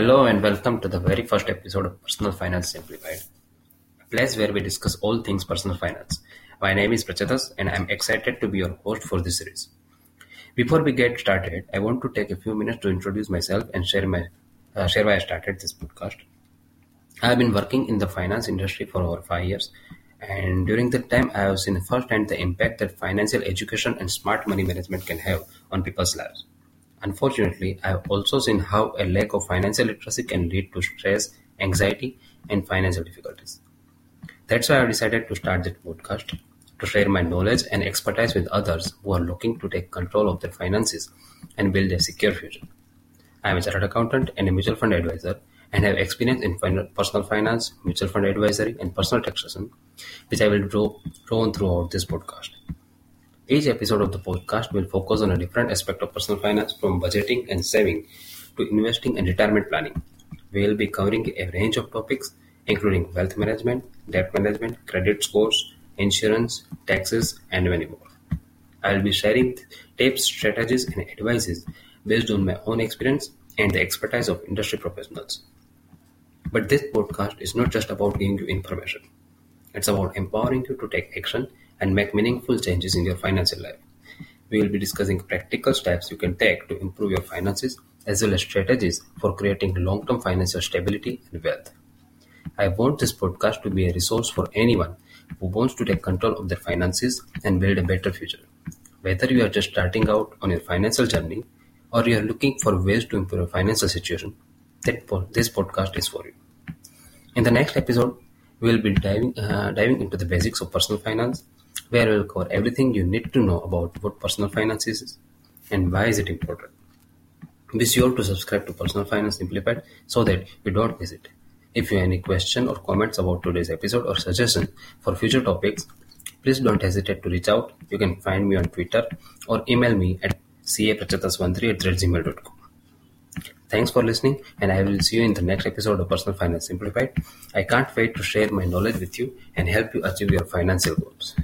Hello and welcome to the very first episode of Personal Finance Simplified, a place where we discuss all things personal finance. My name is Prachetas and I'm excited to be your host for this series. Before we get started, I want to take a few minutes to introduce myself and share my uh, share why I started this podcast. I have been working in the finance industry for over five years, and during that time, I have seen firsthand the impact that financial education and smart money management can have on people's lives. Unfortunately, I have also seen how a lack of financial literacy can lead to stress, anxiety, and financial difficulties. That's why I decided to start this podcast to share my knowledge and expertise with others who are looking to take control of their finances and build a secure future. I am a chartered accountant and a mutual fund advisor and have experience in personal finance, mutual fund advisory, and personal taxation, which I will draw, draw on throughout this podcast. Each episode of the podcast will focus on a different aspect of personal finance from budgeting and saving to investing and retirement planning. We will be covering a range of topics including wealth management, debt management, credit scores, insurance, taxes, and many more. I will be sharing tips, strategies, and advices based on my own experience and the expertise of industry professionals. But this podcast is not just about giving you information. It's about empowering you to take action and make meaningful changes in your financial life. We will be discussing practical steps you can take to improve your finances as well as strategies for creating long-term financial stability and wealth. I want this podcast to be a resource for anyone who wants to take control of their finances and build a better future. Whether you are just starting out on your financial journey or you are looking for ways to improve your financial situation, this podcast is for you. In the next episode, we will be diving uh, diving into the basics of personal finance, where we will cover everything you need to know about what personal finance is and why is it important. Be sure to subscribe to Personal Finance Simplified so that you don't miss it. If you have any question or comments about today's episode or suggestion for future topics, please don't hesitate to reach out. You can find me on Twitter or email me at caprachetas13 at gmail.com. Thanks for listening, and I will see you in the next episode of Personal Finance Simplified. I can't wait to share my knowledge with you and help you achieve your financial goals.